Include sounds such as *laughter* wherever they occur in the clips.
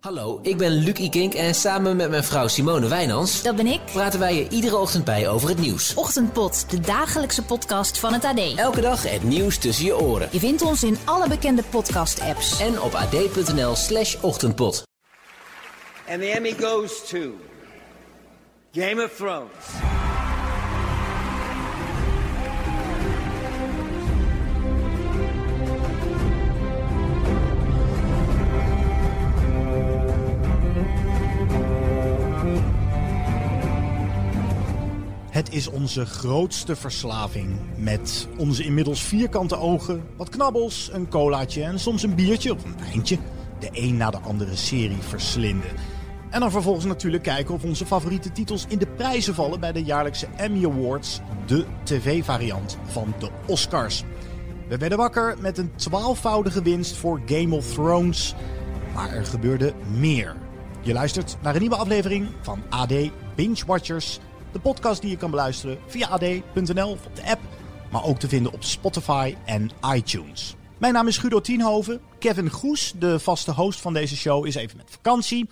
Hallo, ik ben Luc Ikink en samen met mijn vrouw Simone Wijnans Dat ben ik. praten wij je iedere ochtend bij over het nieuws. Ochtendpot, de dagelijkse podcast van het AD. Elke dag het nieuws tussen je oren. Je vindt ons in alle bekende podcast-apps. En op ad.nl slash ochtendpot. And the Emmy goes to Game of Thrones. Het is onze grootste verslaving. Met onze inmiddels vierkante ogen, wat knabbels, een colaatje en soms een biertje of een wijntje. De een na de andere serie verslinden. En dan vervolgens natuurlijk kijken of onze favoriete titels in de prijzen vallen bij de jaarlijkse Emmy Awards, de tv-variant van de Oscars. We werden wakker met een twaalfvoudige winst voor Game of Thrones. Maar er gebeurde meer. Je luistert naar een nieuwe aflevering van AD Binge Watchers. De podcast die je kan beluisteren via ad.nl of op de app. Maar ook te vinden op Spotify en iTunes. Mijn naam is Guido Tienhoven. Kevin Goes, de vaste host van deze show, is even met vakantie.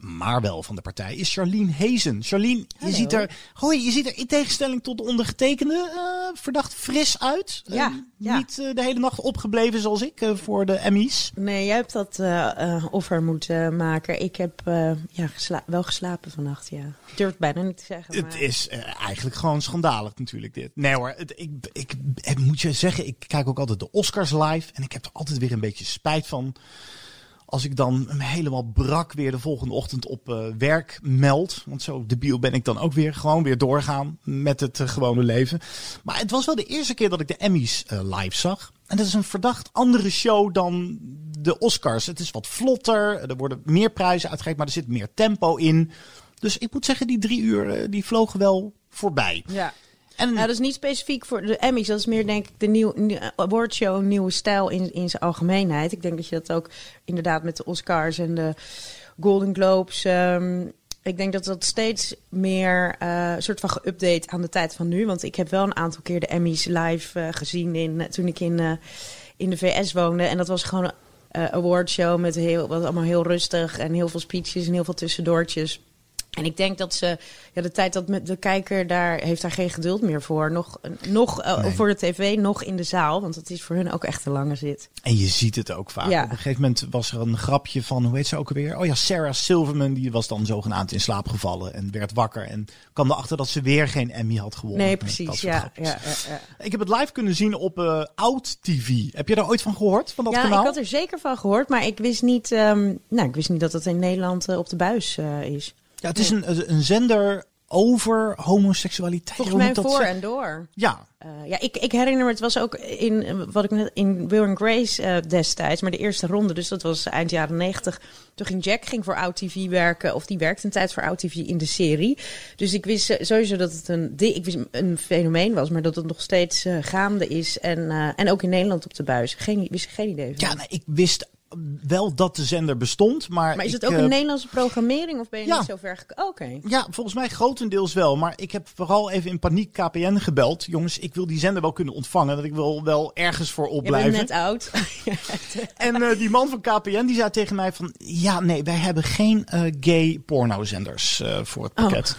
Maar wel van de partij is Charlene Hezen. Charlene, je ziet, er, hoi, je ziet er in tegenstelling tot de ondergetekende eh, verdacht fris uit. Ja, Eh, ja. Niet eh, de hele nacht opgebleven zoals ik voor de Emmys. Nee, jij hebt dat offer moeten maken. Ik heb ja, gesla- wel geslapen vannacht, ja. Ik durf het bijna niet te zeggen. Het maar- is eh, eigenlijk gewoon schandalig natuurlijk dit. Nee hoor, het, ik, ik, ik moet je zeggen, ik kijk ook altijd de Oscars live. En ik heb er altijd weer een beetje spijt van. Als ik dan helemaal brak weer de volgende ochtend op eh, werk meld. Want zo debiel ben ik dan ook weer. Gewoon weer doorgaan met het eh, gewone leven. Maar het was wel de eerste keer dat ik de Emmys eh, live zag. En dat is een verdacht andere show dan de Oscars. Het is wat vlotter. Er worden meer prijzen uitgereikt, maar er zit meer tempo in. Dus ik moet zeggen, die drie uur die vlogen wel voorbij. Ja. Nou, dat is niet specifiek voor de Emmys. Dat is meer, denk ik, de nieuw, nieuw- awardshow, nieuwe stijl in, in zijn algemeenheid. Ik denk dat je dat ook inderdaad met de Oscars en de Golden Globes... ehm, ik denk dat dat steeds meer eh soort van geüpdate aan de tijd van nu. Want ik heb wel een aantal keer de Emmys live eh, gezien in, toen ik in, eh, in de VS woonde. En dat was gewoon een eh, awardshow met heel, wat allemaal heel rustig en heel veel speeches en heel veel tussendoortjes. En ik denk dat ze, ja, de tijd dat met de kijker daar heeft daar geen geduld meer voor. Nog, nog eh, Nee. voor de tv, nog in de zaal. Want het is voor hun ook echt een lange zit. En je ziet het ook vaak. Ja. Op een gegeven moment was er een grapje van, hoe heet ze ook alweer? Oh ja, Sarah Silverman, die was dan zogenaamd in slaap gevallen en werd wakker. En kwam erachter dat ze weer geen Emmy had gewonnen. Nee, Dat precies. Ja, ja. Ik heb het live kunnen zien op eh Oud TV. Heb je daar ooit van gehoord, van dat ja, kanaal? ik had er zeker van gehoord, maar ik wist niet, ehm, nou, ik wist niet dat het in Nederland eh, op de buis is. Ja, het is een, een zender over homoseksualiteit. Volgens mij dat voor en door. Ja, Eh, ja, ik, ik herinner me, het was ook in eh, wat ik net in Will and Grace eh, destijds, maar de eerste ronde, dus dat was eind jaren negentig. Toen ging Jack ging voor OutTV werken, of die werkte een tijd voor OutTV in de serie. Dus ik wist sowieso dat het een, ik wist een fenomeen was, maar dat het nog steeds gaande is en, en ook in Nederland op de buis. Geen, wist ik geen idee van. ja ik wist wel dat de zender bestond, maar... maar is het ik, ook eh, een Nederlandse programmering of ben je ja. niet zo ver gekomen? Oké. Ja, volgens mij grotendeels wel. Maar ik heb vooral even in paniek KPN gebeld. Jongens, ik wil die zender wel kunnen ontvangen. Dat ik wil wel ergens voor Je bent opblijven. net oud. *laughs* En eh, die man van KPN die zei tegen mij van... Ja, nee, wij hebben geen eh, gay pornozenders voor het pakket.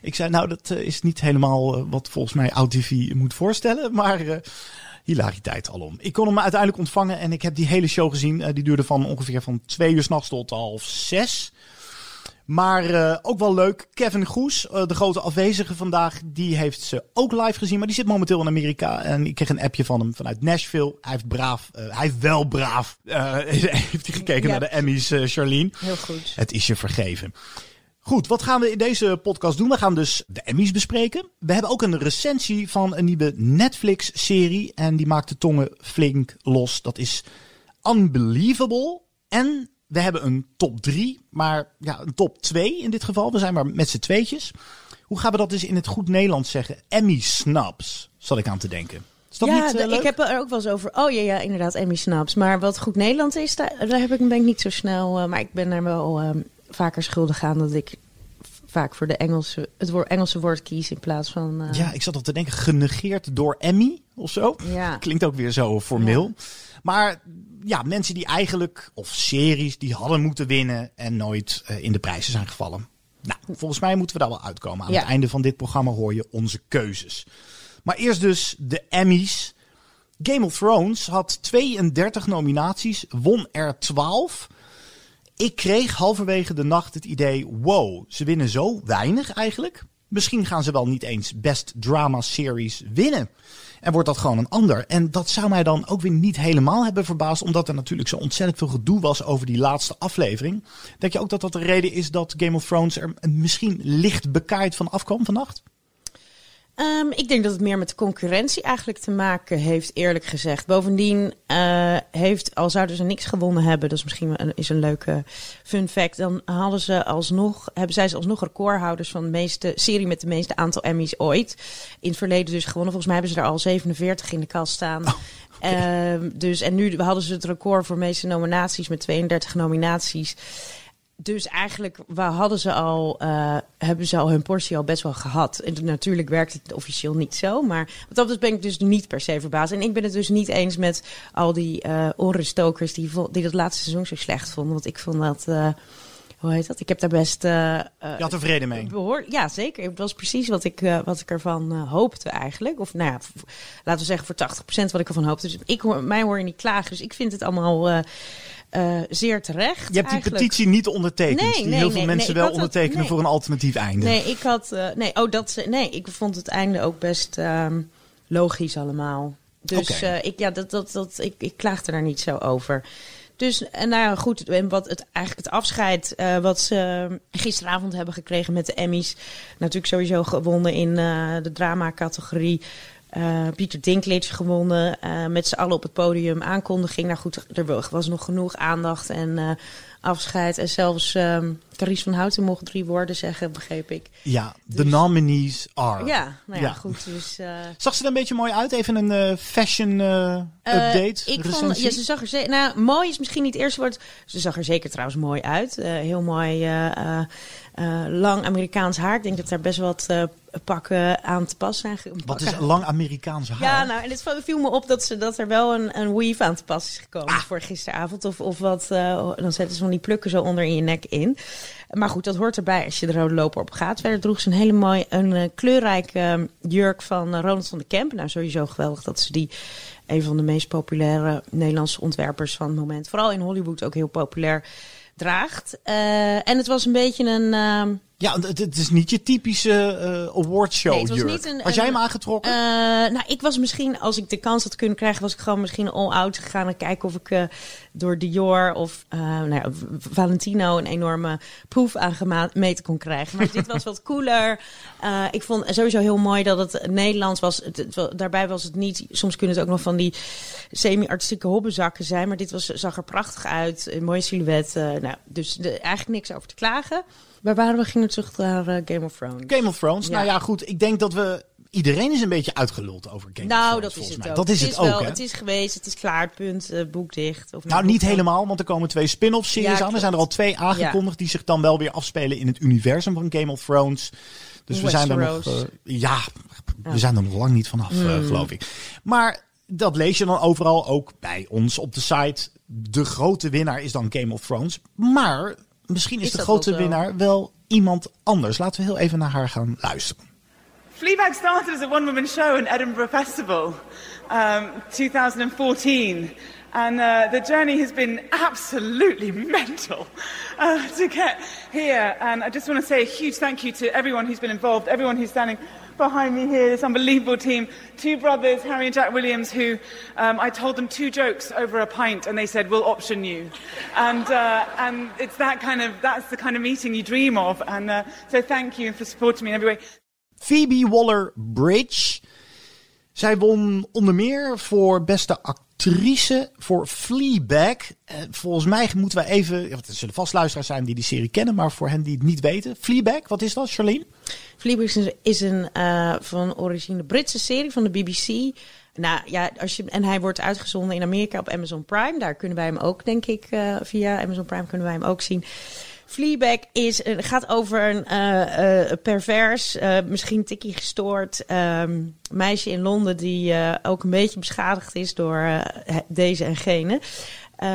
Ik zei, nou, dat is niet helemaal wat volgens mij OutTV moet voorstellen. Maar hilariteit alom. Ik kon hem uiteindelijk ontvangen en ik heb die hele show gezien. Eh, die duurde van ongeveer van twee uur s'nachts tot half zes. Maar eh, ook wel leuk. Kevin Goes, eh, de grote afwezige vandaag, die heeft ze ook live gezien. Maar die zit momenteel in Amerika. En ik kreeg een appje van hem vanuit Nashville. Hij heeft braaf, hij heeft wel braaf, *laughs* heeft hij gekeken Ja. naar de Emmys, Charlene. Heel goed. Het is je vergeven. Goed, wat gaan we in deze podcast doen? We gaan dus de Emmys bespreken. We hebben ook een recensie van een nieuwe Netflix-serie. En die maakt de tongen flink los. Dat is Unbelievable. En we hebben een top 3, maar ja, een top 2 in dit geval. We zijn maar met z'n tweetjes. Hoe gaan we dat dus in het goed Nederlands zeggen? Emmy Snubs, zat ik aan te denken. Is dat ja, niet eh, ik heb er ook wel eens over. Oh ja, ja, inderdaad, Emmy Snaps. Maar wat goed Nederland is, daar, daar heb ik, ben ik niet zo snel. eh, maar ik ben er wel ehm, vaker schuldig aan dat ik vaak voor de Engelse, het woord, Engelse woord kies in plaats van... eh, Ja, ik zat al te denken, genegeerd door Emmy of zo. Ja. *laughs* Klinkt ook weer zo formeel. Maar ja, mensen die eigenlijk, of series, die hadden moeten winnen en nooit eh, in de prijzen zijn gevallen. Nou, volgens mij moeten we daar wel uitkomen. Aan Ja. het einde van dit programma hoor je onze keuzes. Maar eerst dus de Emmys. Game of Thrones had 32 nominaties, won er 12. Ik kreeg halverwege de nacht het idee: wow, ze winnen zo weinig eigenlijk. Misschien gaan ze wel niet eens Best Drama Series winnen. En wordt dat gewoon een ander. En dat zou mij dan ook weer niet helemaal hebben verbaasd, omdat er natuurlijk zo ontzettend veel gedoe was over die laatste aflevering. Denk je ook dat dat de reden is dat Game of Thrones er misschien licht bekaaid van afkwam vannacht? Ehm, ik denk dat het meer met de concurrentie eigenlijk te maken heeft, eerlijk gezegd. Bovendien eh, heeft, al zouden ze niks gewonnen hebben, dat is misschien een, is een leuke fun fact, dan hadden ze alsnog, hebben zij ze alsnog recordhouders van de meeste serie met de meeste aantal Emmys ooit. In het verleden dus gewonnen. Volgens mij hebben ze er al 47 in de kast staan. Ehm, dus, en nu hadden ze het record voor meeste nominaties met 32 nominaties. Dus eigenlijk waar hadden ze al, eh, hebben ze al hun portie al best wel gehad. En natuurlijk werkt het officieel niet zo. Maar wat dat ben ik dus niet per se verbaasd. En ik ben het dus niet eens met al die eh orenstokers die, die dat laatste seizoen zo slecht vonden. Want ik vond dat, eh, hoe heet dat? Ik heb daar best... Je had er vrede mee. Behoor, ja, zeker. Het was precies wat ik, wat ik ervan hoopte eigenlijk. Of nou ja, laten we zeggen voor 80% wat ik ervan hoopte. Dus ik hoor, mij hoor je niet klagen. Dus ik vind het allemaal eh, zeer terecht. Je hebt die eigenlijk. petitie niet ondertekend, Nee, die nee, heel veel nee, mensen wel dat- ondertekenen nee. voor een alternatief einde. Nee, ik had. eh, nee, oh, dat, nee, ik vond het einde ook best ehm, logisch allemaal. Dus eh, ik, ja, dat, dat, dat, ik, ik klaagde daar niet zo over. Dus, en nou goed, en wat het eigenlijk het afscheid wat ze gisteravond hebben gekregen met de Emmys. Natuurlijk sowieso gewonnen in de drama-categorie. Eh, Pieter Dinklage gewonnen. eh, met z'n allen op het podium. Aankondiging. Nou goed, er was nog genoeg aandacht en eh, afscheid. En zelfs Carice van Houten mocht drie woorden zeggen, begreep ik. Ja, de Dus- nominees are. Ja, nou ja, Ja. goed. Dus, Zag ze er een beetje mooi uit? Even een fashion update, ik vond, ja, ze zag er zeker. Nou, mooi is misschien niet het eerste woord. Ze zag er zeker trouwens mooi uit. Heel mooi, lang Amerikaans haar. Ik denk dat daar best wat eh, pakken aan te pas zijn. Wat is lang Amerikaans haar? Ja, nou, en het viel me op dat, ze, dat er wel een, een weave aan te pas is gekomen Ah. voor gisteravond. Of, of wat, eh, dan zetten ze van die plukken zo onder in je nek in. Maar goed, dat hoort erbij als je de rode loper op gaat. Verder droeg ze een hele mooie, een eh, kleurrijke eh, jurk van eh, Ronald van de Kemp. Nou, sowieso geweldig dat ze die, een van de meest populaire Nederlandse ontwerpers van het moment, vooral in Hollywood ook heel populair, draagt. Eh, en het was een beetje een... Ja, het, het is niet je typische eh awardshow Nee, was niet een- jij hem aangetrokken? Eh, nou, ik was misschien, als ik de kans had kunnen krijgen, was ik gewoon misschien all-out gegaan en kijken of ik eh, door Dior of nou ja, Valentino een enorme proef aangemeten kon krijgen. Maar dit was wat cooler. Ik vond sowieso heel mooi dat het Nederlands was. Het, daarbij was het niet, soms kunnen het ook nog van die semi-artistieke hobbezakken zijn, maar dit was, zag er prachtig uit. Een mooie silhouet. nou, dus de, eigenlijk niks over te klagen. Waar waren we? Gingen terug naar eh, Game of Thrones. Game of Thrones. Ja. Nou ja, goed. Ik denk dat we... Iedereen is een beetje uitgeluld over Game of Nou, Thrones, dat is het mij. ook. Dat is het, ook, wel, hè? Het is geweest, het is klaar, punt, eh, boek dicht. Of Nou, niet helemaal, want er komen twee spin-off series Ja, aan. Er zijn er al twee aangekondigd die zich dan wel weer afspelen in het universum van Game of Thrones. Dus we zijn er nog. Eh, ja, we zijn er nog lang niet vanaf, Hmm. geloof ik. Maar dat lees je dan overal, ook bij ons op de site. De grote winnaar is dan Game of Thrones. Maar misschien is, Is de grote winnaar wel iemand anders. Laten we heel even naar haar gaan luisteren. Fleabag started as a one woman show in Edinburgh Festival, um, 2014. And uh, the journey has been absolutely *laughs* mental uh, to get here. And I just want to say a huge thank you to everyone who's been involved, everyone who's standing behind me here, this unbelievable team. Two brothers, Harry and Jack Williams, who um, I told them two jokes over a pint, and they said, "We'll option you." And uh, and it's that kind of that's the kind of meeting you dream of. And uh, so thank you for supporting me in every way. Phoebe Waller-Bridge. Zij won onder meer voor beste actrice voor Fleabag. Eh, volgens mij moeten we even... Er zullen vast luisteraars zijn die die serie kennen, maar voor hen die het niet weten. Fleabag, wat is dat, Charlene? Fleabag is een, is een eh, van origine Britse serie van de BBC. Nou ja, als je, en hij wordt uitgezonden in Amerika op Amazon Prime. Daar kunnen wij hem ook, denk ik, eh, via Amazon Prime kunnen wij hem ook zien. Fleabag is, eh, gaat over een eh, pervers, misschien tikkie gestoord ehm, meisje in Londen die ook een beetje beschadigd is door deze en gene.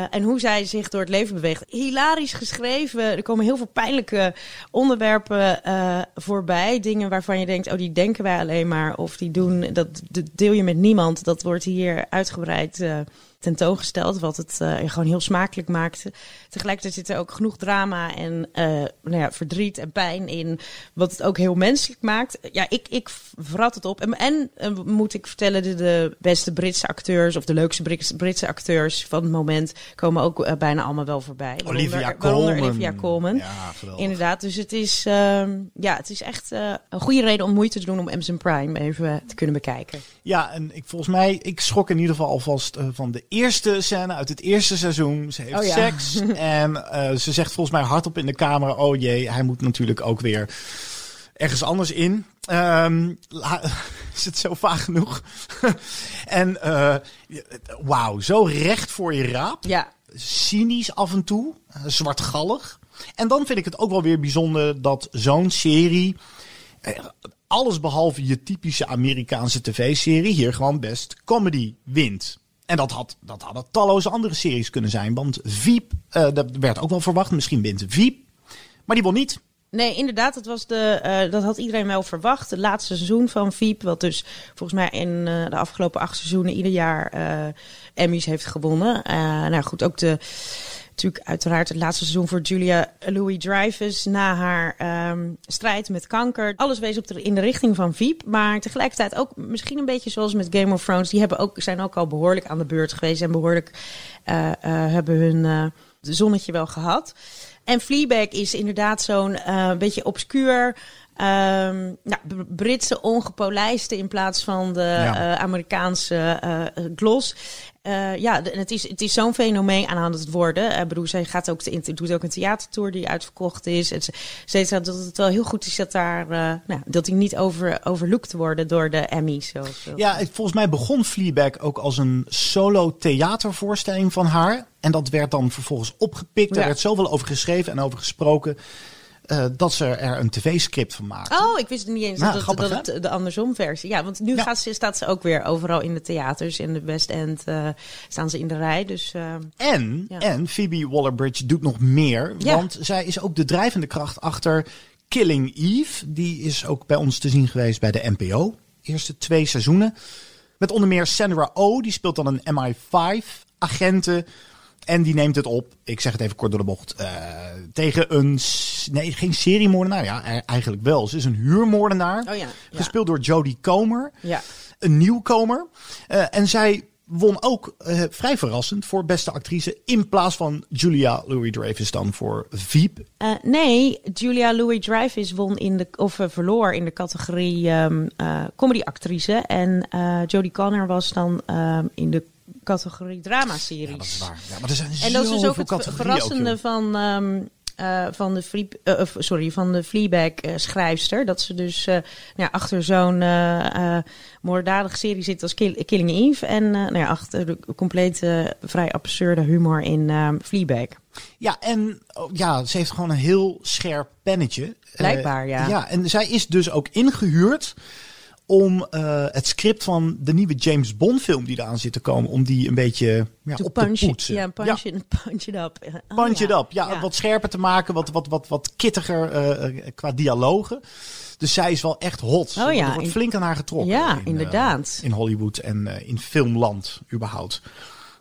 En hoe zij zich door het leven beweegt. Hilarisch geschreven. Er komen heel veel pijnlijke onderwerpen voorbij. Dingen waarvan je denkt, oh, die denken wij alleen maar. Of die doen, dat, deel je met niemand. Dat wordt hier uitgebreid eh, tentoongesteld. Wat het gewoon heel smakelijk maakt. Tegelijkertijd zit er ook genoeg drama en eh, nou ja, verdriet en pijn in. Wat het ook heel menselijk maakt. Ja, ik, ik verrat het op. En, en eh, moet ik vertellen, de, de beste Britse acteurs of de leukste Britse, Britse acteurs van het moment komen ook eh, bijna allemaal wel voorbij. Olivia Colman. Olivia Colman. Ja, geweldig. Inderdaad, dus het is, ehm, ja, het is echt een goede reden om moeite te doen om Amazon Prime even te kunnen bekijken. Ja, en ik, volgens mij, ik schrok in ieder geval alvast van de eerste scène uit het eerste seizoen. Ze heeft Oh ja. seks *laughs* en eh, ze zegt volgens mij hardop in de camera, oh jee, hij moet natuurlijk ook weer ergens anders in. Ehm, la- *laughs* is het zo vaag genoeg? *laughs* en eh, wauw, zo recht voor je raap. Ja, cynisch af en toe, zwartgallig. En dan vind ik het ook wel weer bijzonder dat zo'n serie, eh, alles behalve je typische Amerikaanse tv-serie, hier gewoon best comedy wint. En dat, had, dat hadden talloze andere series kunnen zijn. Want Veep, eh, dat werd ook wel verwacht, misschien wint Veep. Maar die won niet. Nee, inderdaad, dat, was de, eh, dat had iedereen wel verwacht. Het laatste seizoen van Veep, wat dus volgens mij in eh, de afgelopen acht seizoenen ieder jaar Emmys heeft gewonnen. Nou goed, ook de, natuurlijk uiteraard het laatste seizoen voor Julia Louis-Dreyfus na haar ehm, strijd met kanker. Alles wees op de, in de richting van Veep, maar tegelijkertijd ook misschien een beetje zoals met Game of Thrones. Die hebben ook, zijn ook al behoorlijk aan de beurt geweest en behoorlijk eh, eh, hebben hun eh, zonnetje wel gehad. En Fleabag is inderdaad zo'n beetje obscuur. Nou, B- Britse ongepolijste in plaats van de Ja. eh, Amerikaanse eh, eh, gloss. Ja, de- het is, het is zo'n fenomeen aan het worden. Ik bedoel, zij gaat ook doet ook een theatertour die uitverkocht is. Ze zegt dat het wel heel goed is dat daar, nou, dat die niet over, overlooked worden door de Emmys. Ja, volgens mij begon Fleabag ook als een solo theatervoorstelling van haar. En dat werd dan vervolgens opgepikt. Er Ja. werd zoveel over geschreven en over gesproken. Eh, dat ze er een tv-script van maakten. Oh, ik wist het niet eens Nou, dat, grappig, dat het de andersom versie. Ja, want nu Ja. gaat ze, staat ze ook weer overal in de theaters. In de West End eh, staan ze in de rij. Dus eh, En, Ja. en Phoebe Waller-Bridge doet nog meer. Ja. Want zij is ook de drijvende kracht achter Killing Eve. Die is ook bij ons te zien geweest bij de NPO. Eerste twee seizoenen. Met onder meer Sandra Oh. Die speelt dan een MI5-agente. En die neemt het op, ik zeg het even kort door de bocht, eh, tegen een... Nee, geen seriemoordenaar. Ja, e- eigenlijk wel. Ze is een huurmoordenaar. Oh ja, ja. Gespeeld door Jodie Comer ja. een nieuwkomer. Eh, en zij won ook eh, vrij verrassend voor beste actrice in plaats van Julia Louis-Dreyfus dan voor Veep. Eh, nee, Julia Louis-Dreyfus won in de, of verloor in de categorie ehm eh, comedyactrice. En eh Jodie Connor was dan ehm, in de categorie dramaseries. Ja, dat is waar. Ja, maar er zijn En dat is dus ook het verrassende van, ehm, eh, van, de eh, of, sorry, van de Fleabag eh, schrijfster. Dat ze dus eh, ja, achter zo'n moorddadige serie zit als Kill- Killing Eve. En nou ja, achter de complete vrij absurde humor in ehm Fleabag. Ja, en oh, ja, ze heeft gewoon een heel scherp pennetje. Blijkbaar, ja. Ja, en zij is dus ook ingehuurd om eh, het script van de nieuwe James Bond film die eraan zit te komen, om die een beetje ja, op punch, te poetsen. Ja, *laughs* punch, It, punch it up. Oh, Punch it ja. up. Ja, wat scherper te maken, wat, wat, wat, wat kittiger eh, eh, qua dialogen. Dus zij is wel echt hot. Oh ja, Er wordt in- flink aan haar getrokken. Ja, in, inderdaad. in Hollywood en in filmland überhaupt.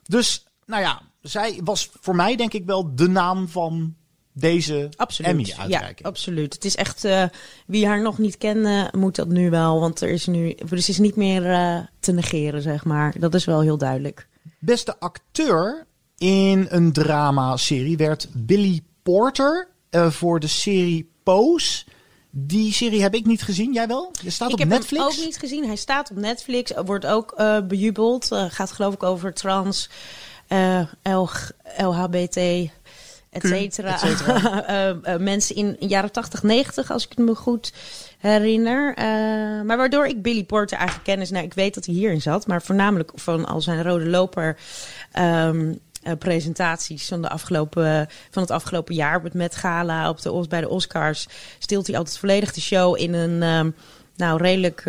Dus, nou ja, zij was voor mij denk ik wel de naam van deze Absoluut. Emmy-uitreiking. Ja, absoluut. Het is echt, eh, wie haar nog niet kende, moet dat nu wel. Want er is nu, dus is niet meer eh, te negeren, zeg maar. Dat is wel heel duidelijk. Beste acteur in een drama-serie werd Billy Porter eh, voor de serie Pose. Die serie heb ik niet gezien. Jij wel? Je staat ik op heb Netflix. hem ook niet gezien. Hij staat op Netflix. Wordt ook bejubeld. Gaat geloof ik over trans, LHBT, et cetera. et cetera. *laughs* Eh, mensen in de jaren 80, 90, als ik het me goed herinner. Eh, maar waardoor ik Billy Porter eigenlijk ken is... Nou, ik weet dat hij hierin zat. Maar voornamelijk van al zijn rode loper... ehm, eh, presentaties van, de afgelopen, van het afgelopen jaar. Op het Met Gala, op de, Os- bij de Oscars. Stilt hij altijd volledig de show in een, ehm, nou redelijk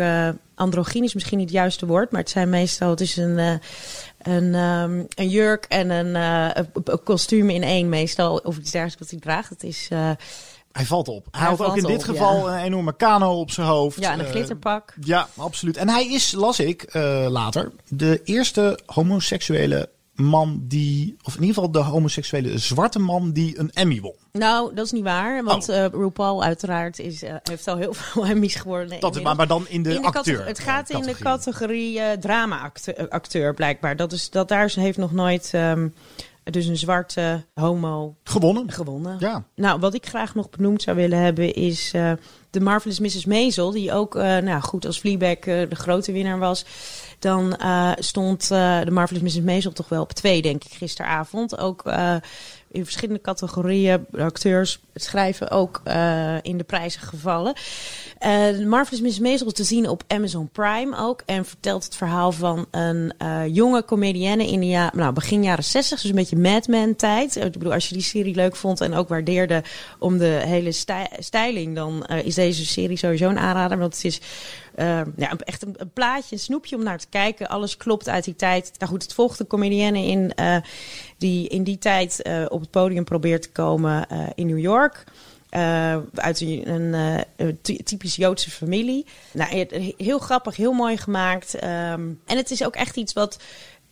androgyn is misschien niet het juiste woord. Maar het zijn meestal, het is een, een, ehm, een jurk en een, eh, een- kostuum in één meestal. Of iets dergelijks wat hij draagt. Het is, eh, Hij valt op. Hij, Hij had ook in dit op, geval ja. een enorme kano op zijn hoofd. ja, en een Eh, glitterpak. Ja, absoluut. En hij is, las ik later, de eerste homoseksuele man die, of in ieder geval de homoseksuele zwarte man die een Emmy won. Nou, dat is niet waar. Want Oh. eh, RuPaul uiteraard is, eh, heeft al heel *laughs* veel Emmys geworden. Dat is maar, maar dan in de, In de acteur. Het gaat in de categorie. eh, drama-acteur, blijkbaar. Dat is, dat daar heeft nog nooit ehm, dus een zwarte homo Gewonnen. gewonnen. Ja. Nou, wat ik graag nog benoemd zou willen hebben is eh The Marvelous Mrs. Maisel. Die ook, eh, nou goed, als Fleabag eh, de grote winnaar was. Dan stond The Marvelous Mrs. Maisel toch wel op twee, denk ik, gisteravond. Ook in verschillende categorieën, acteurs, schrijven ook eh, in de prijzen gevallen. Eh The Marvelous Mrs. Maisel is te zien op Amazon Prime ook. En vertelt het verhaal van een eh, jonge comedienne in de ja, nou, begin jaren 60. Dus een beetje Mad Men tijd. Ik bedoel, als je die serie leuk vond en ook waardeerde om de hele stij- styling, dan eh, is deze serie sowieso een aanrader. Want het is eh, ja, echt een, plaatje, een snoepje om naar te kijken. Alles klopt uit die tijd. Nou goed, het volgt de comedienne in, eh, die in die tijd eh, op het podium probeert te komen eh, in New York. Uit een, een een ty- typisch Joodse familie. Nou, heel grappig, heel mooi gemaakt. Ehm, en het is ook echt iets wat,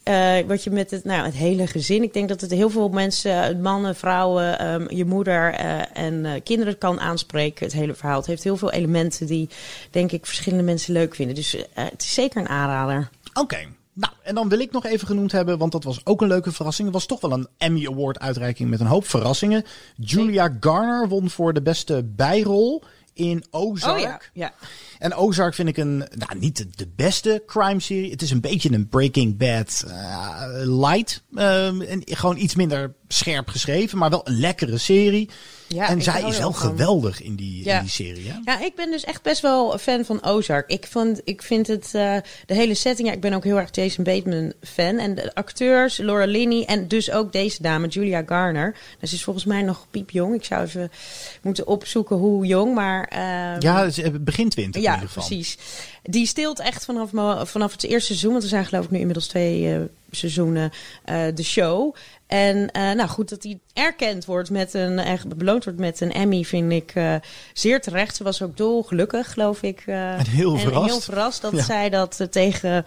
eh, wat je met het, nou, het hele gezin. Ik denk dat het heel veel mensen, mannen, vrouwen, ehm, je moeder eh, en eh, kinderen kan aanspreken. Het hele verhaal. Heeft heel veel elementen die, denk ik, verschillende mensen leuk vinden. Dus eh, het is zeker een aanrader. Oké. Nou, en dan wil ik nog even genoemd hebben, want dat was ook een leuke verrassing. Het was toch wel een Emmy Award uitreiking met een hoop verrassingen. Julia Garner won voor de beste bijrol in Ozark. ja. En Ozark vind ik een, nou niet de, de beste crime serie. Het is een beetje een Breaking Bad eh, light. Ehm, en gewoon iets minder scherp geschreven, maar wel een lekkere serie. Ja, en zij is wel van. geweldig in die, Ja. in die serie. Hè? Ja, ik ben dus echt best wel fan van Ozark. Ik, vond, ik vind het, eh, de hele setting, ja, ik ben ook heel erg Jason Bateman fan. En de acteurs, Laura Linney en dus ook deze dame, Julia Garner. Dus ze is volgens mij nog piepjong. Ik zou even moeten opzoeken hoe jong, maar... ehm, Ja, ze hebben begin twintig in ja, ieder geval. precies. Die stilt echt vanaf, vanaf het eerste seizoen, want er zijn geloof ik nu inmiddels twee eh, seizoenen, eh, de show. En eh, nou goed, dat hij erkend wordt met een, echt beloond wordt met een Emmy, vind ik zeer terecht. Ze was ook dolgelukkig, geloof ik. En heel verrast. heel verrast dat Ja. zij dat tegen.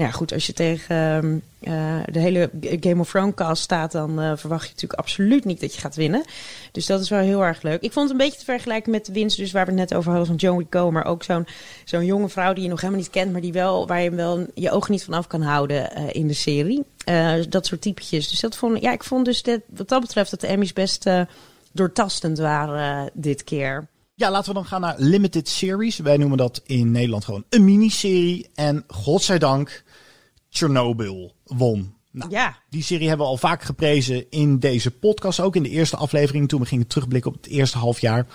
Nou ja, goed, als je tegen ehm, eh, de hele Game of Thrones cast staat, dan eh, verwacht je natuurlijk absoluut niet dat je gaat winnen. Dus dat is wel heel erg leuk. Ik vond het een beetje te vergelijken met de winst, dus waar we het net over hadden van Joan Wick Comer. Ook zo'n zo'n jonge vrouw die je nog helemaal niet kent, maar die wel, waar je wel je ogen niet van af kan houden eh, in de serie. Dat soort typetjes. Dus dat vond, ja, ik vond dus dat, wat dat betreft dat de Emmys best doortastend waren dit keer. Ja, laten we dan gaan naar Limited Series. Wij noemen dat in Nederland gewoon een miniserie. En godzijdank, Chernobyl won. Nou, Ja. Die serie hebben we al vaak geprezen in deze podcast. Ook in de eerste aflevering toen we gingen terugblikken op het eerste half jaar.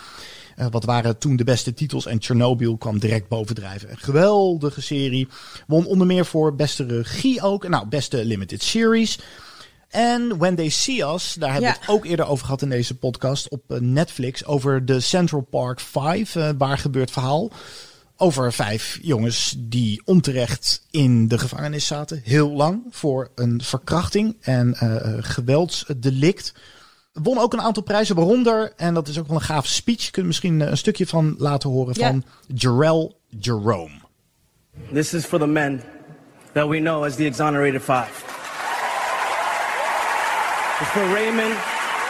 Eh, wat waren toen de beste titels? En Chernobyl kwam direct bovendrijven. Een geweldige serie. Won onder meer voor beste regie ook. Nou, beste limited series. En When They See Us, daar hebben we Ja. het ook eerder over gehad in deze podcast op eh, Netflix. Over de Central Park 5, eh, waar gebeurt verhaal. Over vijf jongens die onterecht in de gevangenis zaten. Heel lang voor een verkrachting en eh, eh, geweldsdelict. Won ook een aantal prijzen, waaronder, en dat is ook wel een gaaf speech. Je kunt misschien een stukje van laten horen Ja. van Jarrell Jerome. This is for the men that we know as the exonerated five. It's for Raymond,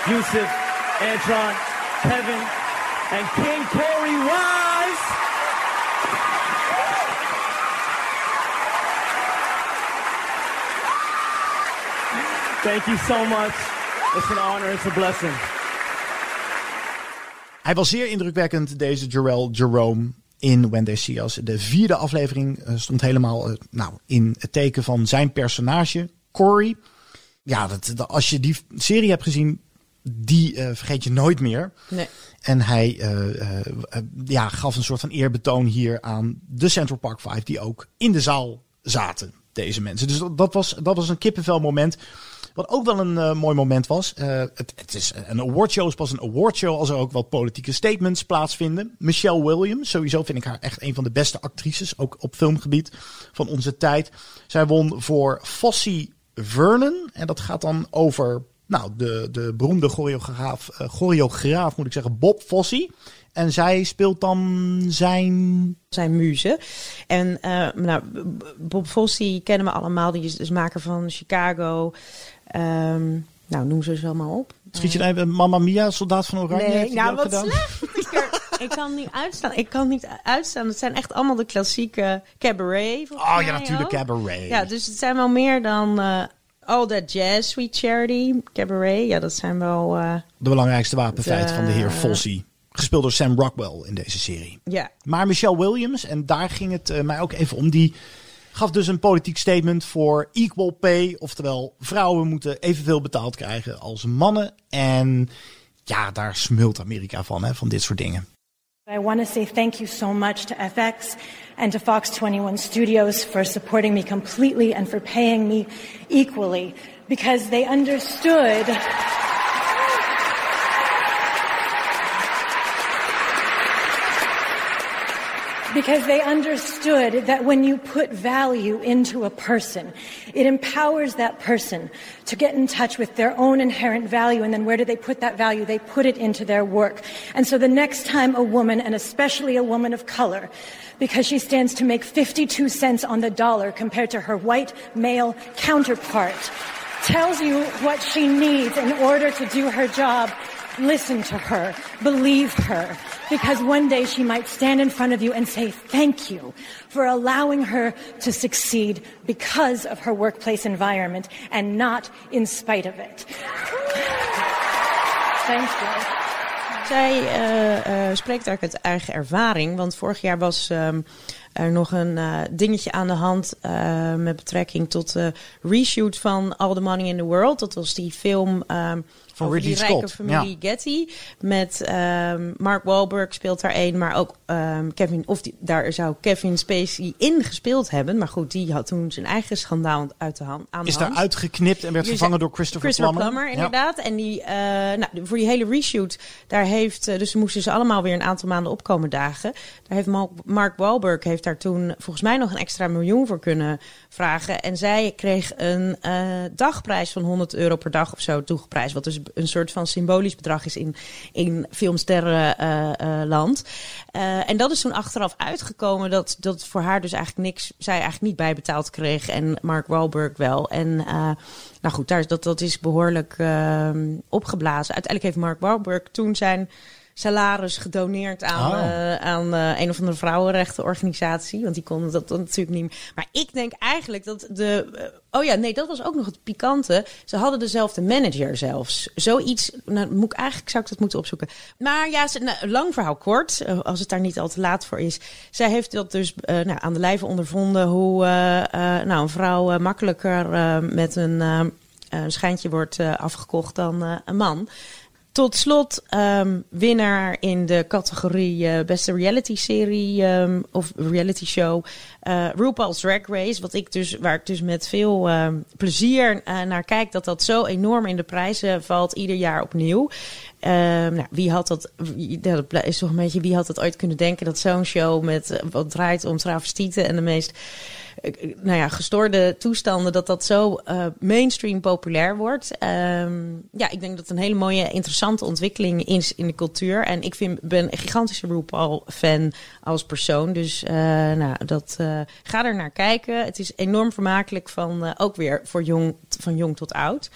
Yusuf, Antron, Kevin, and King Corey Wise. Thank you so much. It's an honor, it's a blessing. Hij was zeer indrukwekkend, deze Jarrell Jerome in When They See Us. De vierde aflevering eh, stond helemaal eh, nou, in het teken van zijn personage, Corey. Ja, dat, dat- als je die serie hebt gezien, die eh, vergeet je nooit meer. Nee. En hij eh, eh, ja, gaf een soort van eerbetoon hier aan de Central Park 5, die ook in de zaal zaten. deze mensen. Dus dat, dat was, dat was een kippenvel moment. Wat ook wel een mooi moment was. het, het is een awardshow is pas een awardshow als er ook wat politieke statements plaatsvinden. Michelle Williams, sowieso vind ik haar echt een van de beste actrices, ook op filmgebied van onze tijd. Zij won voor Fosse Vernon. En dat gaat dan over nou, de, de beroemde choreograaf, eh, choreograaf, moet ik zeggen, Bob Fosse. En zij speelt dan zijn zijn muze. En eh, nou, Bob Fosse kennen we allemaal. Die is dus maker van Chicago. Ehm, nou, noem ze ze allemaal op. Schiet je even Mamma Mia, Soldaat van Oranje? hij nou wat gedaan? slecht. *laughs* Ik, kan niet uitstaan. Ik kan niet uitstaan. Het zijn echt allemaal de klassieke cabaret. Oh ja, natuurlijk ook. Cabaret. Ja, dus het zijn wel meer dan eh All That Jazz, Sweet Charity, Cabaret. Ja, dat zijn wel... eh, De belangrijkste wapenfeit De- van de heer Fosse. Gespeeld door Sam Rockwell in deze serie. ja, Maar Michelle Williams, en daar ging het eh, mij ook even om, die gaf dus een politiek statement voor equal pay. Oftewel, vrouwen moeten evenveel betaald krijgen als mannen. En ja, daar smult Amerika van, hè, van dit soort dingen. I want to say thank you so much to FX and to Fox 21 Studios for supporting me completely and for paying me equally because they understood. Because they understood that when you put value into a person, it empowers that person to get in touch with their own inherent value. And then where do they put that value? They put it into their work. And so the next time a woman, and especially a woman of color, because she stands to make 52 cents on the dollar compared to her white male counterpart, tells you what she needs in order to do her job, listen to her, believe her, because one day she might stand in front of you and say thank you for allowing her to succeed because of her workplace environment and not in spite of it. Thank you. Zij eh, eh, spreekt uit eigen ervaring. Want vorig jaar was ehm, er nog een eh, dingetje aan de hand eh, met betrekking tot de reshoot van All the Money in the World. Dat was die film ehm, Van Ridley die rijke Scott, familie Getty. Met ehm, Mark Wahlberg speelt daar een, maar ook ehm, Kevin, of die, daar zou Kevin Spacey in gespeeld hebben. Maar goed, die had toen zijn eigen schandaal uit de hand. Aan de Is hand. daar uitgeknipt en werd vervangen door Christopher, Christopher Plummer. Plummer, Ja. inderdaad. En die, eh, nou, voor die hele reshoot, daar heeft, dus moesten ze allemaal weer een aantal maanden opkomen dagen. Daar heeft Mark, Mark Wahlberg heeft daar toen volgens mij nog een extra miljoen voor kunnen vragen. En zij kreeg een eh, dagprijs van 100 euro per dag of zo toegeprijsd. Wat dus een soort van symbolisch bedrag is in, in filmsterrenland. Eh, en dat is toen achteraf uitgekomen dat, dat voor haar dus eigenlijk niks, zij eigenlijk niet bijbetaald kreeg. En Mark Wahlberg wel. En eh, nou goed, daar, dat, dat is behoorlijk ehm, opgeblazen. Uiteindelijk heeft Mark Wahlberg toen zijn salaris gedoneerd aan, Oh. eh, aan eh, een of andere vrouwenrechtenorganisatie. Want die konden dat dan natuurlijk niet meer. Maar ik denk eigenlijk dat de... eh, oh ja, nee, dat was ook nog het pikante. Ze hadden dezelfde manager zelfs. Zoiets, nou, moet ik eigenlijk zou ik dat moeten opzoeken. Maar ja, ze, nou, lang verhaal kort, als het daar niet al te laat voor is. Zij heeft dat dus nou, aan de lijve ondervonden hoe nou, een vrouw makkelijker met een, schijntje wordt afgekocht dan een man. Tot slot ehm, winnaar in de categorie eh, beste reality serie ehm, of reality show eh RuPaul's Drag Race, wat ik dus waar ik dus met veel ehm, plezier eh, naar kijk dat dat zo enorm in de prijzen valt ieder jaar opnieuw. Ehm, nou, wie had dat? Dat is toch een beetje wie had dat ooit kunnen denken dat zo'n show met eh, wat draait om travestieten en de meest eh, nou ja, gestoorde toestanden, dat dat zo eh, mainstream populair wordt. Ehm, ja, ik denk dat het een hele mooie, interessante ontwikkeling is in de cultuur. En ik vind, ben een gigantische RuPaul-fan als persoon. Dus eh, nou, dat, eh, ga er naar kijken. Het is enorm vermakelijk, van, eh, ook weer voor jong, van jong tot oud.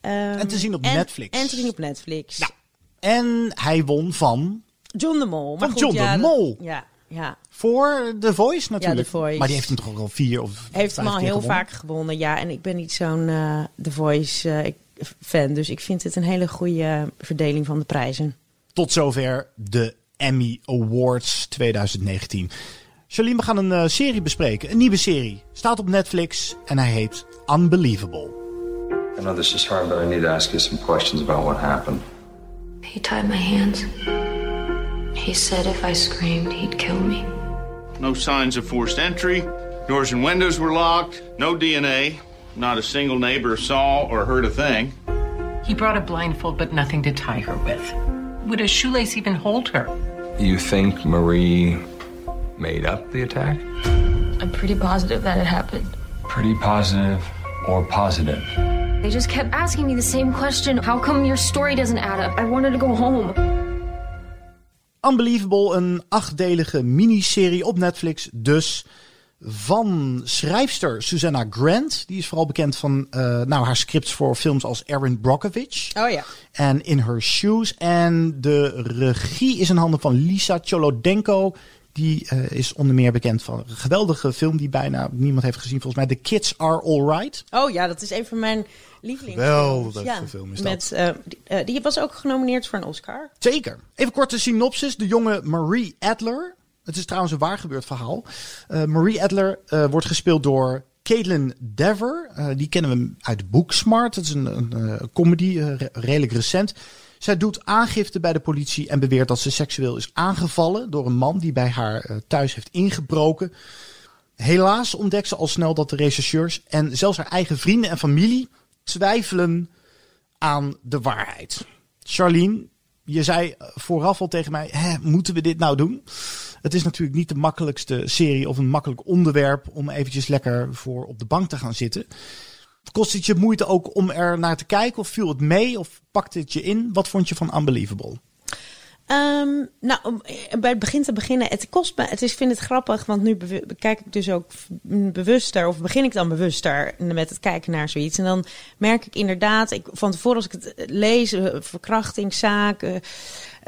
Ehm, En te zien op en- Netflix. En te zien op Netflix. Nou, En hij won van John de Mol. Maar Van goed, John de ja, Mol. Ja, ja. voor The Voice natuurlijk. The Voice. Maar die heeft hem toch ook al vier of Heeft hem al keer heel gewonnen? vaak gewonnen, ja. En ik ben niet zo'n eh The Voice eh, fan. Dus ik vind het een hele goede verdeling van de prijzen. Tot zover de Emmy Awards 2019. Charlene, we gaan een eh, serie bespreken. Een nieuwe serie. Staat op Netflix en hij heet Unbelievable. I know this is hard, but I need to ask you some questions about what happened. He tied my hands. He said if I screamed, he'd kill me. No signs of forced entry. Doors and windows were locked, no DNA. Not a single neighbor saw or heard a thing. He brought a blindfold, but nothing to tie her with. Would a shoelace even hold her? You think Marie made up the attack? I'm pretty positive that it happened. Pretty positive or positive? They just kept asking me the same question. How come your story doesn't add up? I wanted to go home. Unbelievable, een achtdelige miniserie op Netflix dus. Van schrijfster Susanna Grant. Die is vooral bekend van uh, nou, haar scripts voor films als Erin Brockovich. Oh ja. En In Her Shoes. En de regie is in handen van Lisa Cholodenko. Die uh, is onder meer bekend van een geweldige film die bijna niemand heeft gezien. Volgens mij The Kids Are Alright. Oh ja, dat is een van mijn lievelings. Geweldige ja, film is met, dat. uh, die, uh, die was ook genomineerd voor een Oscar. Zeker. Even korte synopsis. De jonge Marie Adler. Het is trouwens een waar gebeurd verhaal. Marie Adler wordt gespeeld door Caitlin Dever. die kennen we uit Booksmart. Het is een, een, een comedy, re redelijk recent. Zij doet aangifte bij de politie en beweert dat ze seksueel is aangevallen door een man die bij haar uh, thuis heeft ingebroken. Helaas ontdekt ze al snel dat de rechercheurs en zelfs haar eigen vrienden en familie twijfelen aan de waarheid. Charlene, je zei vooraf al tegen mij: moeten we dit nou doen? Het is natuurlijk niet de makkelijkste serie of een makkelijk onderwerp om eventjes lekker voor op de bank te gaan zitten. Kost het je moeite ook om er naar te kijken? Of viel het mee? Of pakte het je in? Wat vond je van Unbelievable? Um, nou, om bij het begin te beginnen, het kost me, het is, vind het grappig, want nu kijk ik dus ook bewuster, of begin ik dan bewuster met het kijken naar zoiets. En dan merk ik inderdaad, ik, van tevoren als ik het lees, verkrachtingszaken,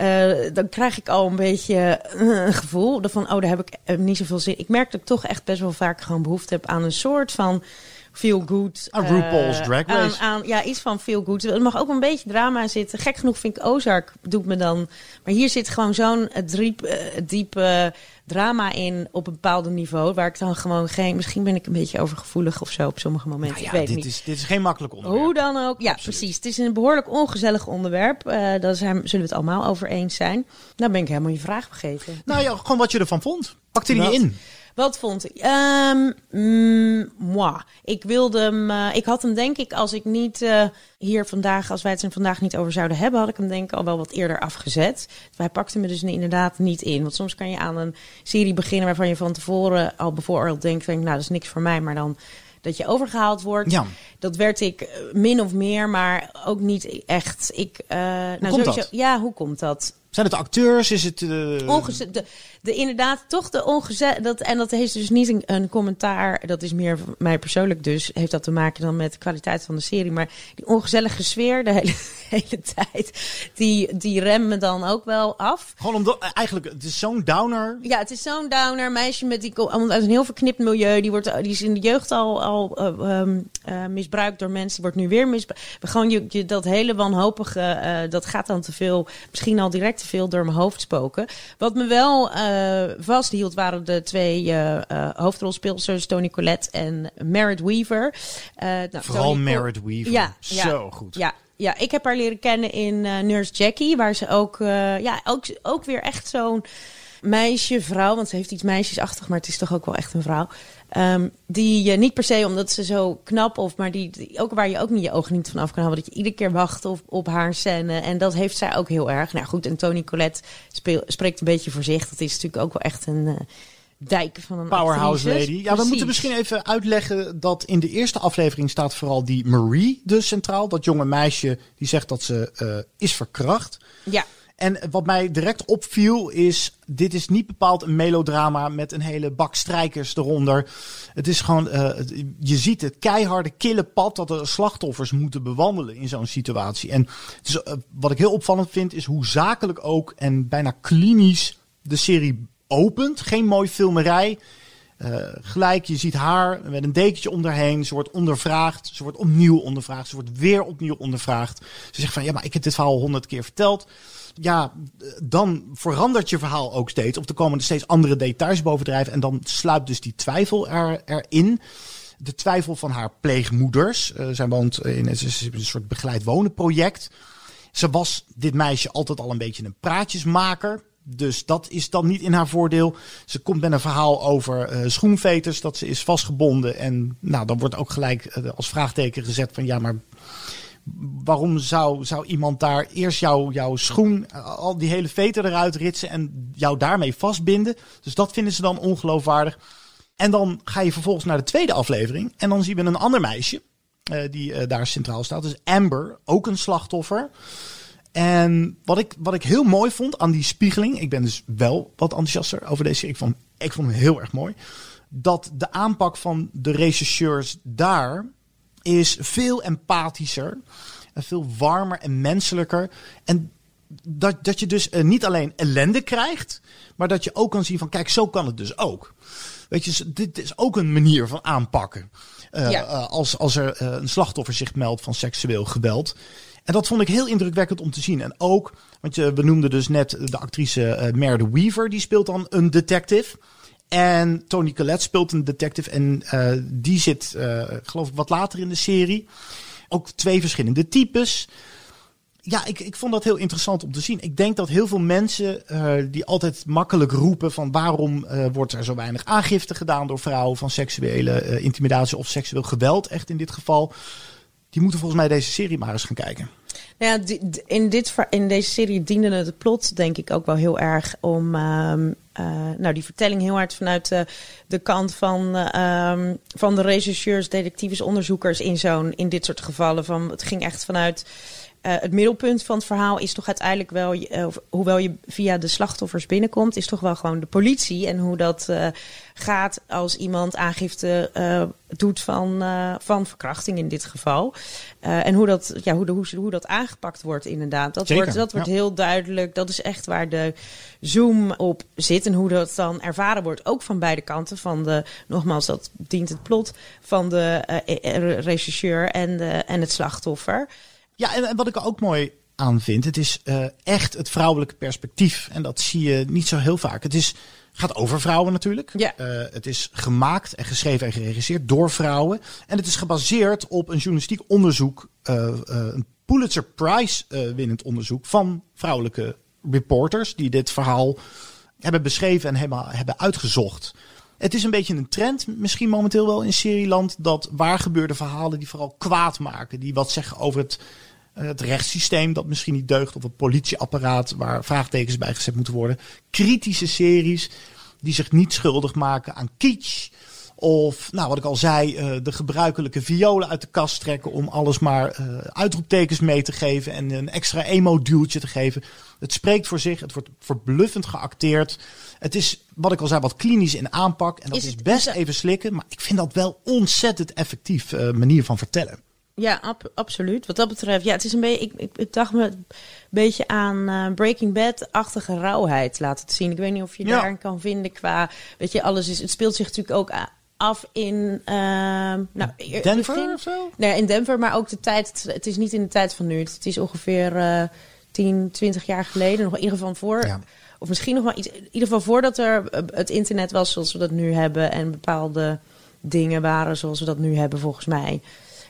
uh, dan krijg ik al een beetje een gevoel van, oh, daar heb ik niet zoveel zin. Ik merk dat ik toch echt best wel vaak gewoon behoefte heb aan een soort van feel good. Aan RuPaul's uh, Drag Race. Aan, aan, ja, iets van feel good. Er mag ook een beetje drama zitten. Gek genoeg vind ik Ozark doet me dan. Maar hier zit gewoon zo'n diep, uh, diep uh, drama in op een bepaald niveau. Waar ik dan gewoon geen. Misschien ben ik een beetje overgevoelig of zo op sommige momenten. Nou ja, ik weet dit niet. Is, dit is geen makkelijk onderwerp. Hoe dan ook. Ja, Absoluut. precies. Het is een behoorlijk ongezellig onderwerp. Uh, daar zullen we het allemaal over eens zijn. Nou ben ik helemaal je vraag vergeten. Nou ja, gewoon wat je ervan vond. Pakte die in? Wat vond ik? Um, mm, moi. Ik wilde hem. Uh, ik had hem denk ik als ik niet uh, hier vandaag, als wij het er vandaag niet over zouden hebben, had ik hem denk ik al wel wat eerder afgezet. Hij pakte me dus inderdaad niet in. Want soms kan je aan een serie beginnen waarvan je van tevoren al bevooroordeeld denkt, denk, nou dat is niks voor mij, maar dan dat je overgehaald wordt. Ja. Dat werd ik min of meer, maar ook niet echt. Ik, uh, nou, komt sowieso, dat? Ja, hoe komt dat? Zijn het acteurs? Is het... Uh... Ongeze de, de, inderdaad, toch de ongezet. Dat, en dat heeft dus niet een, een, commentaar. Dat is meer mij persoonlijk dus. Heeft dat te maken dan met de kwaliteit van de serie. Maar die ongezellige sfeer de hele, *laughs* hele tijd. Die, die remt me dan ook wel af. Gewoon omdat eigenlijk, het is zo'n downer. Ja, het is zo'n downer. Meisje met die komt uit een heel verknipt milieu. Die, wordt, die is in de jeugd al, al uh, uh, misbruikt door mensen. Die wordt nu weer misbruikt. Gewoon je, je, dat hele wanhopige. Dat gaat dan te veel. Misschien al direct te veel door mijn hoofd spoken. Wat me wel uh, vasthield waren de twee uh, uh, hoofdrolspeelsters, Tony Collette en Merritt Weaver. nou, Vooral Toni Merritt Weaver. Ja, Zo goed. Ja, ja, ik heb haar leren kennen in Nurse Jackie, waar ze ook, ja, ook, ook weer echt zo'n meisje, vrouw, want ze heeft iets meisjesachtig, maar het is toch ook wel echt een vrouw. Um, die niet per se omdat ze zo knap of, maar die, die, ook waar je ook niet je ogen niet van af kan houden. Dat je iedere keer wacht op, op haar scène. En dat heeft zij ook heel erg. Nou goed, en Toni Collette speel, spreekt een beetje voor zich. Dat is natuurlijk ook wel echt een uh, dijk van een Powerhouse actrices. lady. Ja, we moeten misschien even uitleggen dat in de eerste aflevering staat vooral die Marie dus centraal. Dat jonge meisje die zegt dat ze uh, is verkracht. Ja. En wat mij direct opviel is, dit is niet bepaald een melodrama met een hele bak strijkers eronder. Het is gewoon, uh, je ziet het keiharde, kille pad dat de slachtoffers moeten bewandelen in zo'n situatie. En het is, uh, wat ik heel opvallend vind, is hoe zakelijk ook en bijna klinisch de serie opent. Geen mooi filmerij. Uh, gelijk, je ziet haar met een dekentje om haar heen. Ze wordt ondervraagd. Ze wordt opnieuw ondervraagd. Ze wordt weer opnieuw ondervraagd. Ze zegt van, ja, maar ik heb dit verhaal honderd keer verteld ja, dan verandert je verhaal ook steeds. Of er komen er steeds andere details bovendrijven. En dan sluipt dus die twijfel er, erin. De twijfel van haar pleegmoeders. Uh, zij woont in een, soort begeleid wonen project. Ze was dit meisje altijd al een beetje een praatjesmaker. Dus dat is dan niet in haar voordeel. Ze komt met een verhaal over eh, schoenveters, dat ze is vastgebonden. En nou, dan wordt ook gelijk eh, als vraagteken gezet van ja, maar waarom zou, zou iemand daar eerst jou, jouw schoen, eh, al die hele veter eruit ritsen en jou daarmee vastbinden? Dus dat vinden ze dan ongeloofwaardig. En dan ga je vervolgens naar de tweede aflevering en dan zien we een ander meisje eh, die eh, daar centraal staat. Dus Amber, ook een slachtoffer. En wat ik, wat ik heel mooi vond aan die spiegeling, ik ben dus wel wat enthousiaster over deze. Ik vond, ik vond hem heel erg mooi. Dat de aanpak van de rechercheurs daar is veel empathischer. En veel warmer en menselijker. En dat, dat je dus eh, niet alleen ellende krijgt, maar dat je ook kan zien van kijk, zo kan het dus ook. Weet je, dit is ook een manier van aanpakken. Uh, Ja. uh, als, als er een slachtoffer zich meldt van seksueel geweld. En dat vond ik heel indrukwekkend om te zien. En ook, want je, we noemden dus net de actrice Meredith Weaver, die speelt dan een detective. En Tony Collette speelt een detective en uh, die zit, uh, geloof ik, wat later in de serie. Ook twee verschillende types. Ja, ik, ik vond dat heel interessant om te zien. Ik denk dat heel veel mensen uh, die altijd makkelijk roepen van waarom wordt er zo weinig aangifte gedaan door vrouwen van seksuele intimidatie of seksueel geweld, echt in dit geval. Die moeten volgens mij deze serie maar eens gaan kijken. Ja, in, dit, in deze serie diende het plot denk ik ook wel heel erg om ehm, eh, nou, die vertelling heel hard vanuit de, de kant van, eh, ehm, van de rechercheurs, detectives, onderzoekers in, zo'n, in dit soort gevallen. Van, het ging echt vanuit eh, het middelpunt van het verhaal is toch uiteindelijk wel, eh, hoewel je via de slachtoffers binnenkomt, is toch wel gewoon de politie en hoe dat eh, gaat als iemand aangifte doet van, van verkrachting in dit geval. En hoe dat, ja, hoe, de, hoe, hoe dat aangepakt wordt inderdaad. Dat Zeker, wordt, dat wordt heel duidelijk. Dat is echt waar de zoom op zit en hoe dat dan ervaren wordt. Ook van beide kanten. Van de, nogmaals, dat dient het plot van de rechercheur en, de, en het slachtoffer. Ja, en, en wat ik er ook mooi aan vind, het is eh, echt het vrouwelijke perspectief. En dat zie je niet zo heel vaak. Het is, gaat over vrouwen natuurlijk. Ja. Eh, het is gemaakt en geschreven en geregisseerd door vrouwen. En het is gebaseerd op een journalistiek onderzoek, eh, een Pulitzer Prize winnend onderzoek van vrouwelijke reporters die dit verhaal hebben beschreven en hebben, hebben uitgezocht. Het is een beetje een trend, misschien momenteel wel in serieland, dat waar gebeurde verhalen die vooral kwaad maken, die wat zeggen over het, het rechtssysteem dat misschien niet deugt, of het politieapparaat waar vraagtekens bij gezet moeten worden. Kritische series die zich niet schuldig maken aan kitsch. Of, nou, wat ik al zei, eh, de gebruikelijke violen uit de kast trekken om alles maar eh, uitroeptekens mee te geven en een extra emo-duwtje te geven. Het spreekt voor zich, het wordt verbluffend geacteerd. Het is, wat ik al zei, wat klinisch in aanpak. En dat Is best is dat- even slikken, maar ik vind dat wel ontzettend effectief eh, manier van vertellen. Ja, ab- absoluut. Wat dat betreft, ja, het is een beetje. Ik, ik, ik dacht me een beetje aan eh, Breaking Bad-achtige rauwheid laten het zien. Ik weet niet of je Ja. daarin kan vinden qua. Weet je, alles is. Het speelt zich natuurlijk ook af in. ehm nou, eer- Denver begin- of zo? Nee, in Denver, maar ook de tijd. Het, is niet in de tijd van nu. Het, is ongeveer eh 10, 20 jaar geleden. Nog in ieder geval voor. Ja. Of misschien nog wel iets. In ieder geval voordat er eh, het internet was zoals we dat nu hebben. En bepaalde dingen waren zoals we dat nu hebben, volgens mij.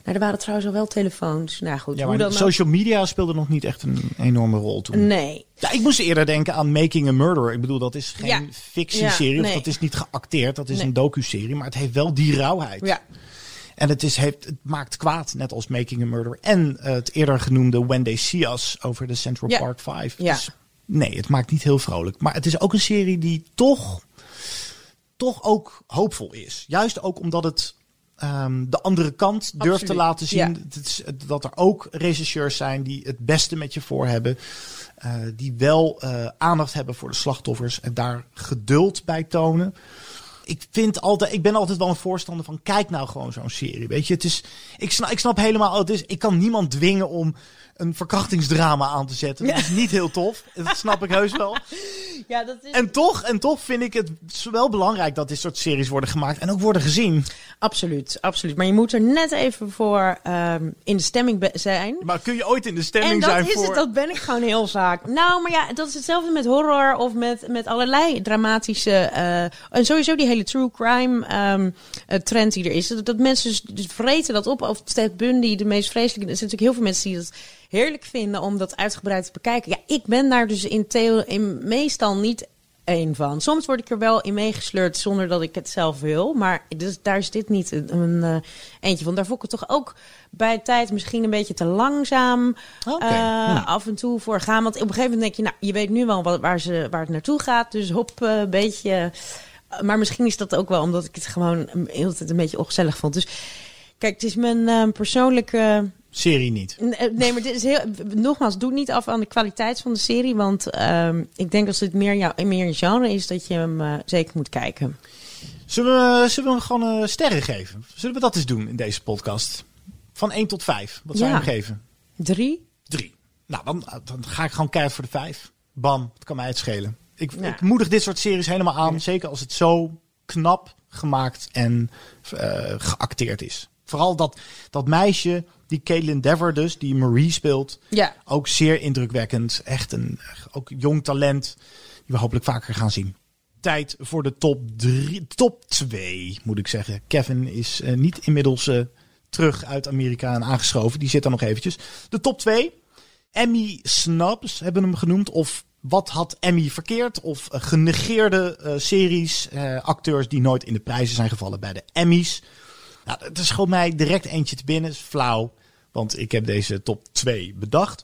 Nou, er waren trouwens al wel telefoons. Nou goed, Ja, hoe maar dan social media speelde nog niet echt een enorme rol toen. Nee. Ja, ik moest eerder denken aan Making a Murderer. Ik bedoel, dat is geen Ja. fictieserie. Ja, nee. dat is niet geacteerd. Dat is Nee. een docu-serie. Maar het heeft wel die rauwheid. Ja. En het, is, heeft, het maakt kwaad, net als Making a Murderer. En eh, het eerder genoemde When They See Us over de Central. Park 5. Ja. Dus, nee, het maakt niet heel vrolijk. Maar het is ook een serie die toch, toch ook hoopvol is. Juist ook omdat het ehm, de andere kant durft te laten zien. ja. Dat er ook regisseurs zijn die het beste met je voor hebben. eh, die wel eh, aandacht hebben voor de slachtoffers en daar geduld bij tonen. Ik, vind altijd, ik ben altijd wel een voorstander van kijk nou gewoon zo'n serie. Weet je, het is, ik, snap, ik snap helemaal, het is, ik kan niemand dwingen om een verkrachtingsdrama aan te zetten. Dat is niet heel tof. Dat snap ik heus wel. *laughs* Ja, dat is... En toch, en toch vind ik het wel belangrijk dat dit soort series worden gemaakt en ook worden gezien. Absoluut, absoluut. Maar je moet er net even voor ehm, in de stemming zijn. Maar kun je ooit in de stemming En dat zijn is voor... het, dat ben ik gewoon heel vaak. Nou, maar ja, dat is hetzelfde met horror of met, met allerlei dramatische. eh, en sowieso die hele true crime ehm, eh, trend die er is. Dat, dat mensen dus, dus vreten dat op. Of Ted Bundy, de meest vreselijke. Er zijn natuurlijk heel veel mensen die dat heerlijk vinden om dat uitgebreid te bekijken. Ja, ik ben daar dus in, theo in meestal niet één van. Soms word ik er wel in meegesleurd zonder dat ik het zelf wil. Maar dus, daar is dit niet een, een eh, eentje van. Daar vond ik het toch ook bij tijd misschien een beetje te langzaam eh, ja. af en toe voor gaan. Want op een gegeven moment denk je, nou, je weet nu wel wat, waar, ze, waar het naartoe gaat. Dus hop, een beetje... maar misschien is dat ook wel omdat ik het gewoon tijd een beetje ongezellig vond. Dus kijk, het is mijn eh, persoonlijke... Serie niet. Eh, Nee, maar dit is heel. Nogmaals, doe niet af aan de kwaliteit van de serie. Want ehm, ik denk als het meer, jouw, meer een genre is, dat je hem eh, zeker moet kijken. Zullen we, zullen we hem gewoon eh, sterren geven? Zullen we dat eens doen in deze podcast? Van 1 tot 5. Wat zou je Ja. hem geven? Drie? Drie. Nou, dan, dan ga ik gewoon keihard voor de 5. Bam, het kan mij het schelen. Ik, Ja. ik moedig dit soort series helemaal aan. Zeker als het zo knap gemaakt en eh, geacteerd is. Vooral dat, dat meisje, die Caitlin Dever dus, die Marie speelt. Ja. Ook zeer indrukwekkend. Echt een ook jong talent. Die we hopelijk vaker gaan zien. Tijd voor de top 3, top 2 moet ik zeggen. Kevin is eh, niet inmiddels eh, terug uit Amerika en aangeschoven. Die zit er nog eventjes. De top 2. Emmy Snubs hebben hem genoemd. Of wat had Emmy verkeerd? Of eh, genegeerde eh, series, eh, acteurs die nooit in de prijzen zijn gevallen bij de Emmys. Nou, het is gewoon mij direct eentje te binnen. is flauw, want ik heb deze top 2 bedacht.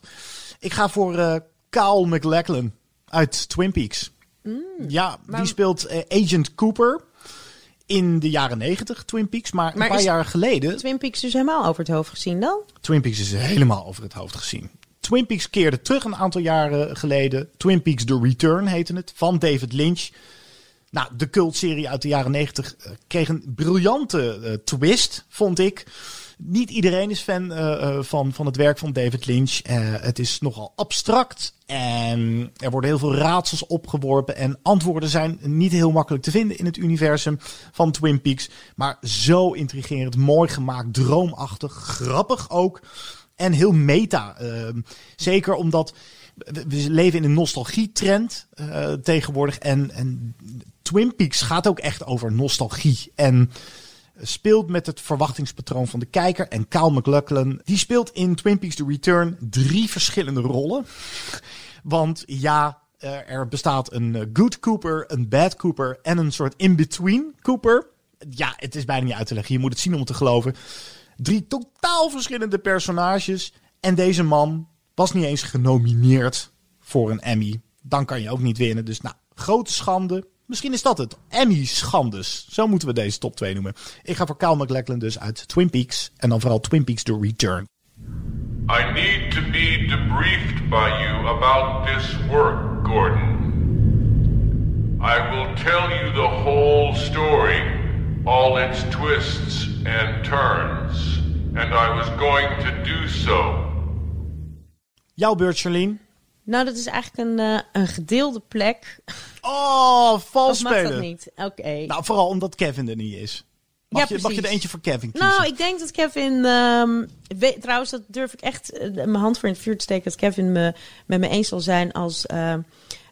Ik ga voor eh Kyle MacLachlan uit Twin Peaks. ja, die speelt Agent Cooper in de jaren 90 Twin Peaks. Maar, Maar een paar is- jaar geleden... Twin Peaks dus helemaal over het hoofd gezien dan? Twin Peaks is helemaal over het hoofd gezien. Twin Peaks keerde terug een aantal jaren geleden. Twin Peaks The Return heette het, van David Lynch. Nou, de cultserie uit de jaren 90 eh, kreeg een briljante eh, twist, vond ik. Niet iedereen is fan eh, van, van het werk van David Lynch. Het is nogal abstract en er worden heel veel raadsels opgeworpen. En antwoorden zijn niet heel makkelijk te vinden in het universum van Twin Peaks. Maar zo intrigerend, mooi gemaakt, droomachtig, grappig ook. En heel meta. eh, zeker omdat we, leven in een nostalgietrend eh, tegenwoordig. En, en Twin Peaks gaat ook echt over nostalgie. En speelt met het verwachtingspatroon van de kijker. En Kyle MacLachlan, die speelt in Twin Peaks The Return drie verschillende rollen. Want ja, er bestaat een eh, good Cooper, een bad Cooper en een soort in-between Cooper. Ja, het is bijna niet uit te leggen. Je moet het zien om het te geloven. Drie totaal verschillende personages. En deze man was niet eens genomineerd voor een Emmy. Dan kan je ook niet winnen. Dus nou, grote schande. Misschien is dat het. Emmy-schandes. Zo moeten we deze top 2 noemen. Ik ga voor Kyle MacLachlan dus uit Twin Peaks. En dan vooral Twin Peaks The Return. I need to be debriefed by you about this work, Gordon. I will tell you the whole story, all its twists and turns, and I was going to do so. Jouw beurt, Charlene. Nou, dat is eigenlijk een, eh, een gedeelde plek. Oh, vals Of mag spelen. dat niet? Oké. Nou, vooral omdat Kevin er niet is. Mag, Ja, je, mag je er eentje voor Kevin kiezen? Nou, ik denk dat Kevin. ehm, weet, trouwens, dat durf ik echt eh, mijn hand voor in het vuur te steken. Dat Kevin me met me eens zal zijn als ehm,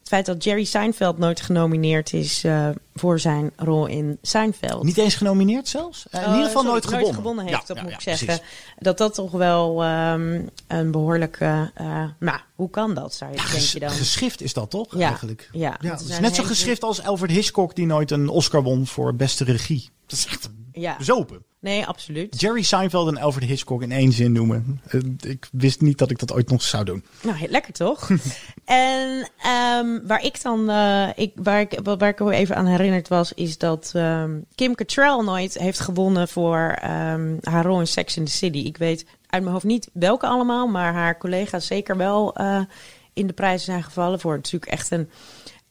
het feit dat Jerry Seinfeld nooit genomineerd is eh, voor zijn rol in Seinfeld. Niet eens genomineerd zelfs? Eh, in Oh, ieder geval sorry, nooit gewonnen. heeft, Ja, dat ja, moet ik zeggen. precies. Dat dat toch wel ehm, een behoorlijke. eh nou, hoe kan dat, zou je, denk je dan? Geschrift is dat toch, Ja, eigenlijk? ja, het is net zo geschrift als Alfred Hitchcock... die nooit een Oscar won voor beste regie. Dat is echt Ja. bezopen. Nee, absoluut. Jerry Seinfeld en Alfred Hitchcock in één zin noemen. Eh, Ik wist niet dat ik dat ooit nog zou doen. Nou, lekker toch? *laughs* en ehm, waar ik dan, eh, ik, waar, ik, waar ik even aan herinnerd was, is dat ehm, Kim Cattrall nooit heeft gewonnen voor ehm, haar rol in Sex in the City. Ik weet uit mijn hoofd niet welke allemaal, maar haar collega's zeker wel eh, in de prijzen zijn gevallen voor natuurlijk echt een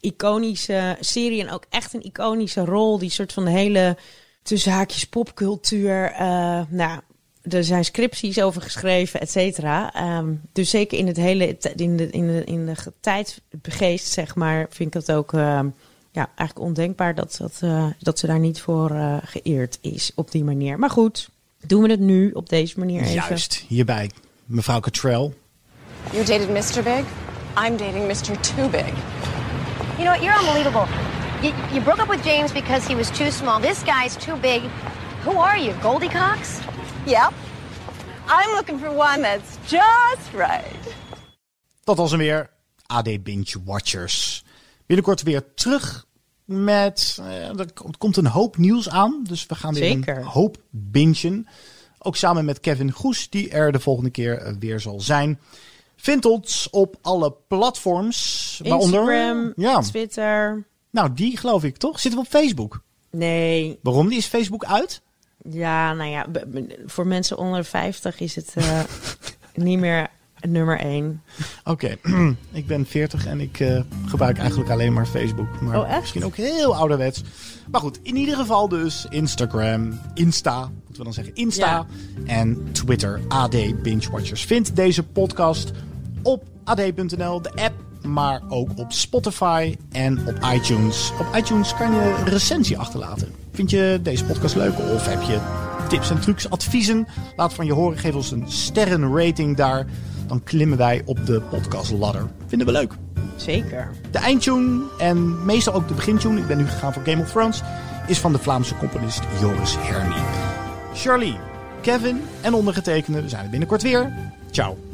iconische serie en ook echt een iconische rol. Die soort van de hele tussen haakjes popcultuur. eh, nou, er zijn scripties over geschreven, et cetera. Ehm, dus zeker in het hele in de, in de, in de tijdgeest, zeg maar, vind ik dat ook ehm, ja, eigenlijk ondenkbaar dat, dat, eh, dat ze daar niet voor eh, geëerd is op die manier. Maar goed, doen we het nu op deze manier even. Juist, hierbij mevrouw Cattrall. You dated Mr. Big? I'm dating Mr. Too Big. You know what? You're unbelievable. You, you broke up with James because he was too small. This guy's too big. Who are you, Goldie Cox? Yep. I'm looking for one that's just right. Dat was hem weer. AD Binge Watchers. Binnenkort weer terug met... eh, er komt een hoop nieuws aan. Dus we gaan weer Zeker. een hoop bingen. Ook samen met Kevin Goes, die er de volgende keer weer zal zijn. Vind ons op alle platforms. Waaronder, Instagram, ja. Twitter. Nou, die geloof ik toch? Zitten we op Facebook? Nee. Waarom? Die is Facebook uit? Ja, nou ja, voor mensen onder 50 is het eh, *laughs* niet meer nummer 1. Oké, *clears throat* ik ben 40 en ik eh, gebruik eigenlijk alleen maar Facebook. Maar Oh, echt? misschien ook heel ouderwets. Maar goed, in ieder geval dus Instagram, Insta, moeten we dan zeggen Insta. Ja. En Twitter, AD Binge Watchers. Vind deze podcast op ad.nl, de app, maar ook op Spotify en op iTunes. Op iTunes kan je een recensie achterlaten. Vind je deze podcast leuk of heb je tips en trucs, adviezen? Laat van je horen, geef ons een sterrenrating daar. Dan klimmen wij op de podcastladder. Vinden we leuk. Zeker. De eindtune en meestal ook de begintune, ik ben nu gegaan voor Game of Thrones, is van de Vlaamse componist Joris Hermy. Charlie, Kevin en ondergetekende, we zijn er binnenkort weer. Ciao.